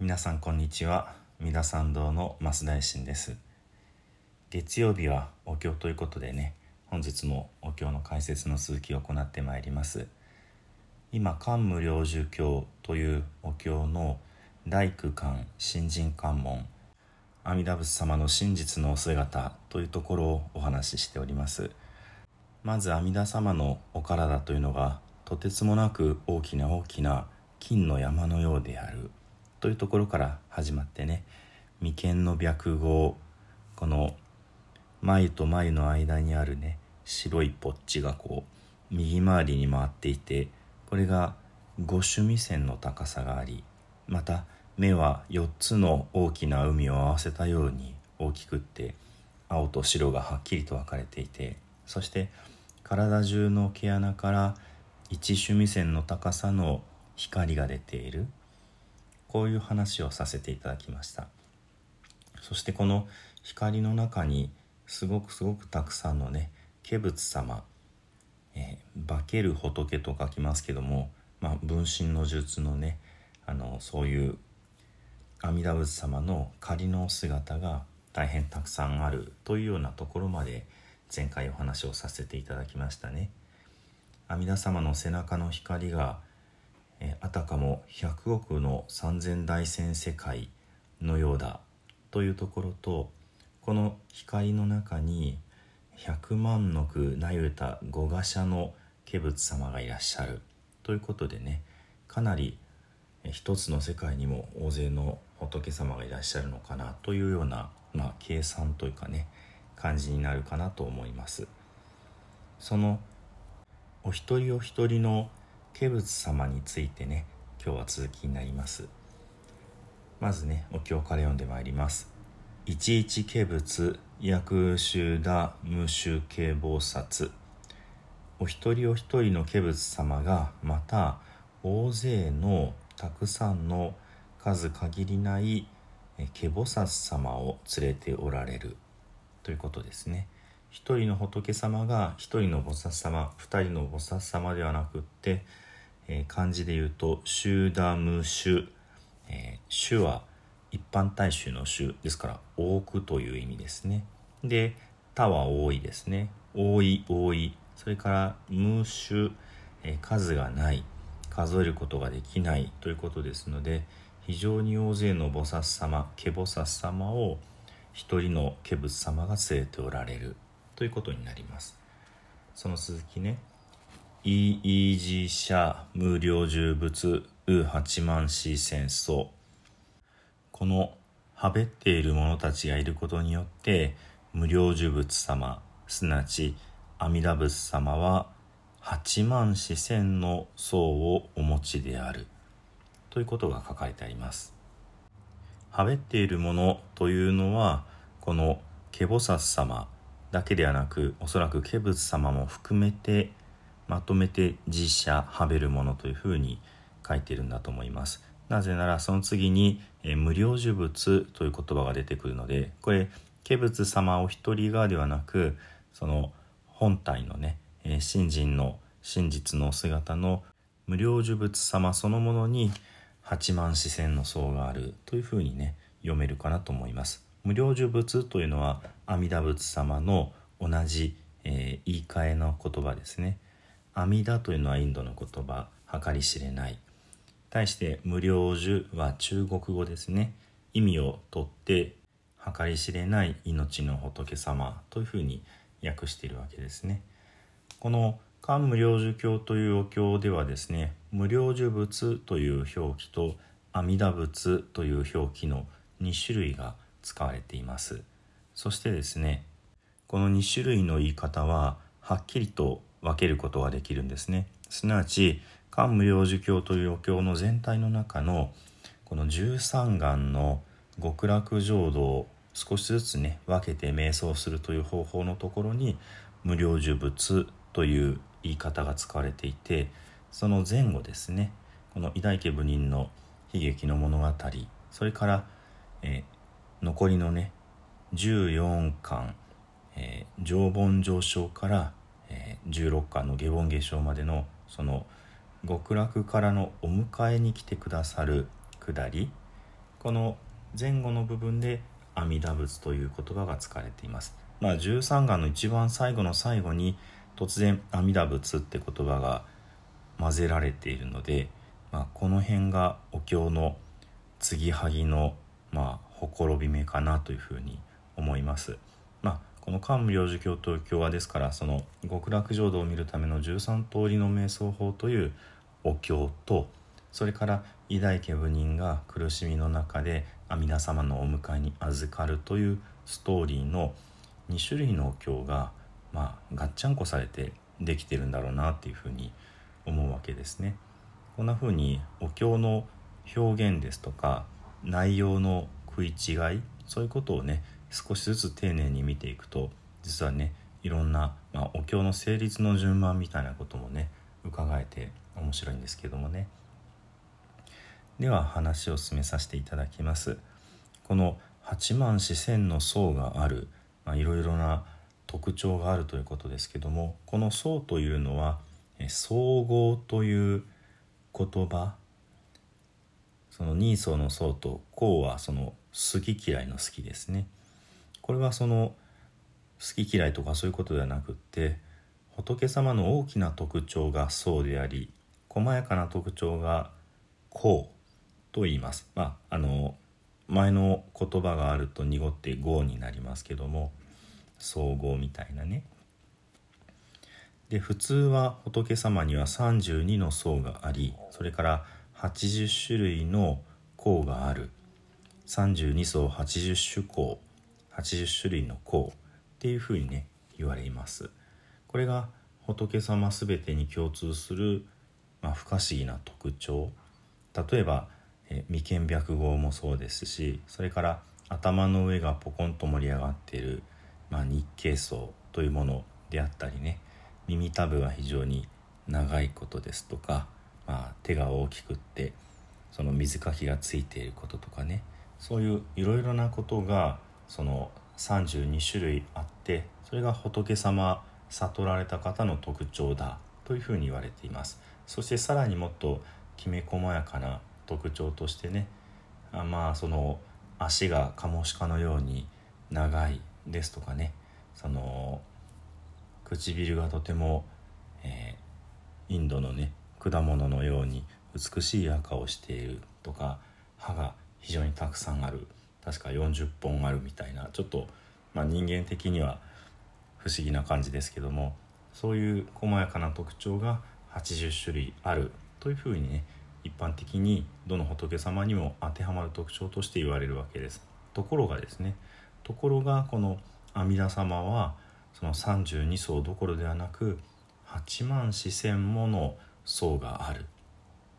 皆さんこんにちは。三田参道の増大臣です。月曜日はお経ということでね本日もお経の解説の続きを行ってまいります。今漢無量寿経というお経の大工漢新人関門阿弥陀仏様の真実のお姿というところをお話ししております。まず阿弥陀様のお体というのがとてつもなく大きな大きな金の山のようである。というところから始まってね眉間の白毫この眉と眉の間にあるね白いポッチがこう右回りに回っていてこれが五種味線の高さがありまた目は4つの大きな海を合わせたように大きくって青と白がはっきりと分かれていてそして体中の毛穴から一種味線の高さの光が出ている。こういう話をさせていただきましたそしてこの光の中にすごくすごくたくさんのね化仏様、えー、化ける仏と書きますけども、まあ、分身の術のねあのそういう阿弥陀仏様の仮の姿が大変たくさんあるというようなところまで前回お話をさせていただきましたね。阿弥陀様の背中の光がえあたかも100億の三千大千世界のようだというところとこの光の中に100万の句なゆた五賀社の化仏様がいらっしゃるということでねかなり一つの世界にも大勢の仏様がいらっしゃるのかなというような、まあ、計算というかね感じになるかなと思います。そのお一人お一人の化仏様についてね今日は続きになります。まずねお経から読んでまいります。一一化仏薬衆打無臭警菩薩。お一人お一人の化仏様がまた大勢のたくさんの数限りない化菩薩様を連れておられる。ということですね。一人の仏様が一人の菩薩様二人の菩薩様ではなくって、えー、漢字で言うと「集団無種」えー、種は一般大衆の種ですから多くという意味ですね。で「他」は多いですね。多い多い。それから「無種」えー、数がない。数えることができない。ということですので非常に大勢の菩薩様化菩薩様を一人の化仏様が据えておられる。ということになります。その続きね「イージシャ無料重物ウ八万四戦争」このはべっている者たちがいることによって無料呪仏様すなわち阿弥陀仏様は八万四千の層をお持ちである。ということが書かれてあります。はべっているものというのはこのケボサス様だけではなくおそらく化仏様も含めてまとめて実写はべるものというふうに書いてるんだと思います。なぜならその次に、え無料呪物という言葉が出てくるのでこれ化仏様お一人がではなくその本体のね、え信心の真実の姿の無料呪物様そのものに八万四千の層があるというふうにね読めるかなと思います。無料呪物というのは阿弥陀仏様の同じ、えー、言い換えの言葉ですね。阿弥陀というのはインドの言葉計り知れない。対して無料寿は中国語ですね。意味をとって計り知れない命の仏様というふうに訳しているわけですね。この漢無量寿経というお経ではですね無量寿仏という表記と阿弥陀仏という表記の2種類が使われています。そしてですねこの2種類の言い方ははっきりと分けることができるんですね。すなわち漢無量寿経というお経の全体の中のこの十三願の極楽浄土を少しずつね分けて瞑想するという方法のところに無量寿仏という言い方が使われていてその前後ですねこの偉大家部人の悲劇の物語それから、えー残りのね14巻、えー、上本上昇から、16巻の下本下昇までのその極楽からのお迎えに来てくださる下りこの前後の部分で阿弥陀仏という言葉が使われていますまあ13願の一番最後の最後に突然阿弥陀仏って言葉が混ぜられているので、まあ、この辺がお経の継ぎはぎのまあほころび目かなというふうに思います。まあ、この漢無量寿経という経はですからその極楽浄土を見るための13通りの瞑想法というお経とそれから偉大家部人が苦しみの中で阿弥陀様のお迎えに預かるというストーリーの2種類のお経が、まあ、ガッチャンコされてできてるんだろうなっていうふうに思うわけですね。こんなふうにお経の表現ですとか内容の食い違いそういうことをね少しずつ丁寧に見ていくと実はねいろんな、まあ、お経の成立の順番みたいなこともね伺えて面白いんですけどもね。では話を進めさせていただきます。この八万四千の層があるまいろいろな特徴があるということですけどもこの層というのは総合という言葉その二層の層と項はその好き嫌いの好きですね。これはその好き嫌いとかそういうことではなくって仏様の大きな特徴が層であり細やかな特徴が項と言います。まああの前の言葉があると濁って「語」になりますけども総合みたいなね。で普通は仏様には32の層がありそれから80種類の項がある。32層80種項80種類の項っていうふうにね言われます。これが仏様全てに共通する、まあ、不可思議な特徴。例えばえ眉間白毫もそうですしそれから頭の上がポコンと盛り上がっている、まあ、日経層というものであったりね。耳たぶが非常に長いことですとか、まあ、手が大きくってその水かきがついていることとかね。そういういろいろなことがその32種類あってそれが仏様悟られた方の特徴だというふうに言われています。そしてさらにもっときめ細やかな特徴としてねあまあその足がカモシカのように長いですとかねその唇がとても、えー、インドのね果物のように美しい赤をしているとか歯が非常にたくさんある確か40本あるみたいなちょっと、まあ、人間的には不思議な感じですけどもそういう細やかな特徴が80種類あるというふうにね一般的にどの仏様にも当てはまる特徴として言われるわけです。ところがですねところがこの阿弥陀様はその32層どころではなく8万四千もの層がある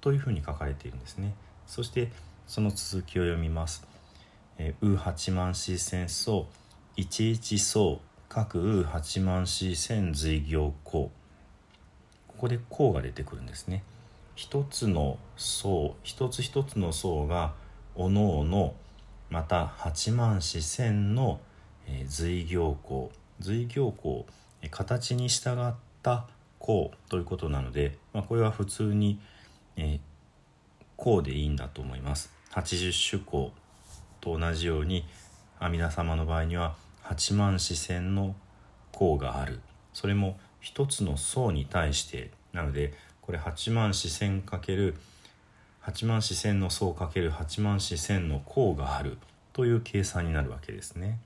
というふうに書かれているんですね。そしてその続きを読みます「えう八万四千層一一層各う八万四千随行項」ここで「項」が出てくるんですね。一つの層一つ一つの層がおのおのまた八万四千の、随行項。随行項形に従った項ということなので、まあ、これは普通に、えー、項でいいんだと思います。80種項。と同じように阿弥陀様の場合には八万四千の項がある。それも一つの層に対してなのでこれ8万四千かける8万四千の層かける8万四千の項がある。という計算になるわけですね。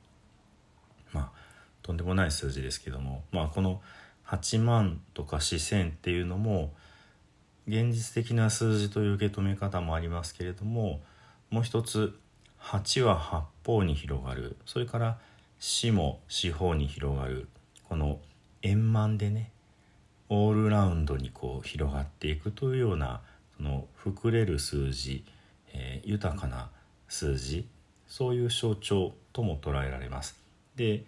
まあとんでもない数字ですけども、まあ、この8万とか四千っていうのも現実的な数字という受け止め方もありますけれどももう一つ8は八方に広がるそれから死も四方に広がるこの円満でねオールラウンドにこう広がっていくというようなその膨れる数字、えー、豊かな数字そういう象徴とも捉えられます。で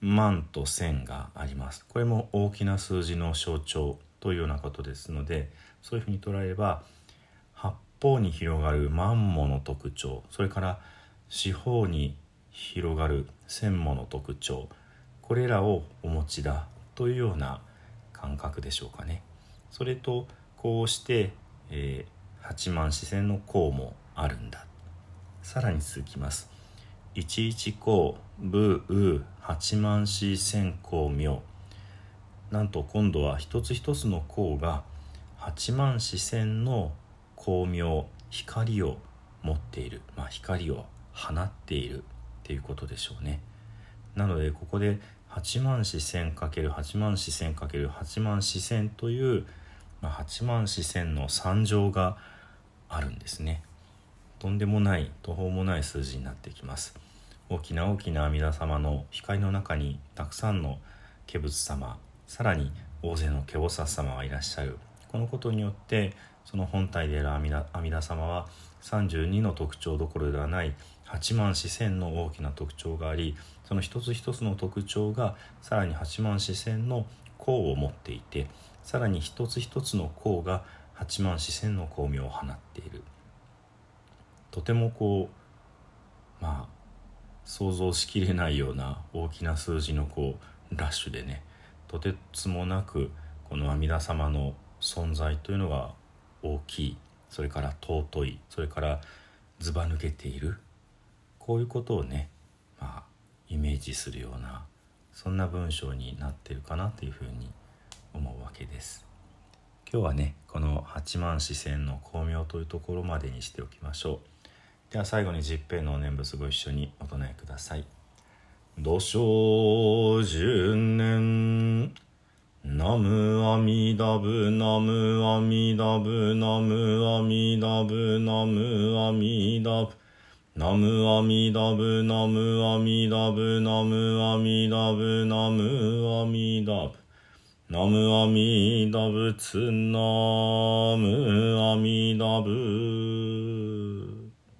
万と千があります。これも大きな数字の象徴というようなことですのでそういうふうに捉えれば方に広がる万もの特徴それから四方に広がる千もの特徴これらをお持ちだというような感覚でしょうかね。それとこうして、えー、8万四千の項もあるんだ。さらに続きます。一一項部う八万四千光明なんと今度は一つ一つの項が八万四千の光明光を持っている、まあ、光を放っている。っていうことでしょうね。なのでここで8万四千 ×8 万四千 ×8 万四千という、まあ、8万四千の3乗があるんですね。とんでもない途方もない数字になってきます。大きな大きな阿弥陀様の光の中にたくさんの化仏様さらに大勢の化菩薩様がいらっしゃる。このことによってその本体である阿弥陀様は32の特徴どころではない8万四千の大きな特徴がありその一つ一つの特徴がさらに8万四千の項を持っていてさらに一つ一つの項が8万四千の光明を放っている。とてもこうまあ想像しきれないような大きな数字のこうラッシュでねとてつもなくこの阿弥陀様の存在というのが大きいそれから尊いそれからずば抜けているこういうことをね、まあ、イメージするようなそんな文章になってるかなというふうに思うわけです。今日はねこの八幡四川の光明というところまでにしておきましょう。では最後に十平の念仏ご一緒にお唱えください。土生十年ナムアミダブナムアミダブナムアミダブナムアミダブ。ナムアミダブナムアミダブナムアミダブナムアミダブ。ナムアミダブツナムアミダブ。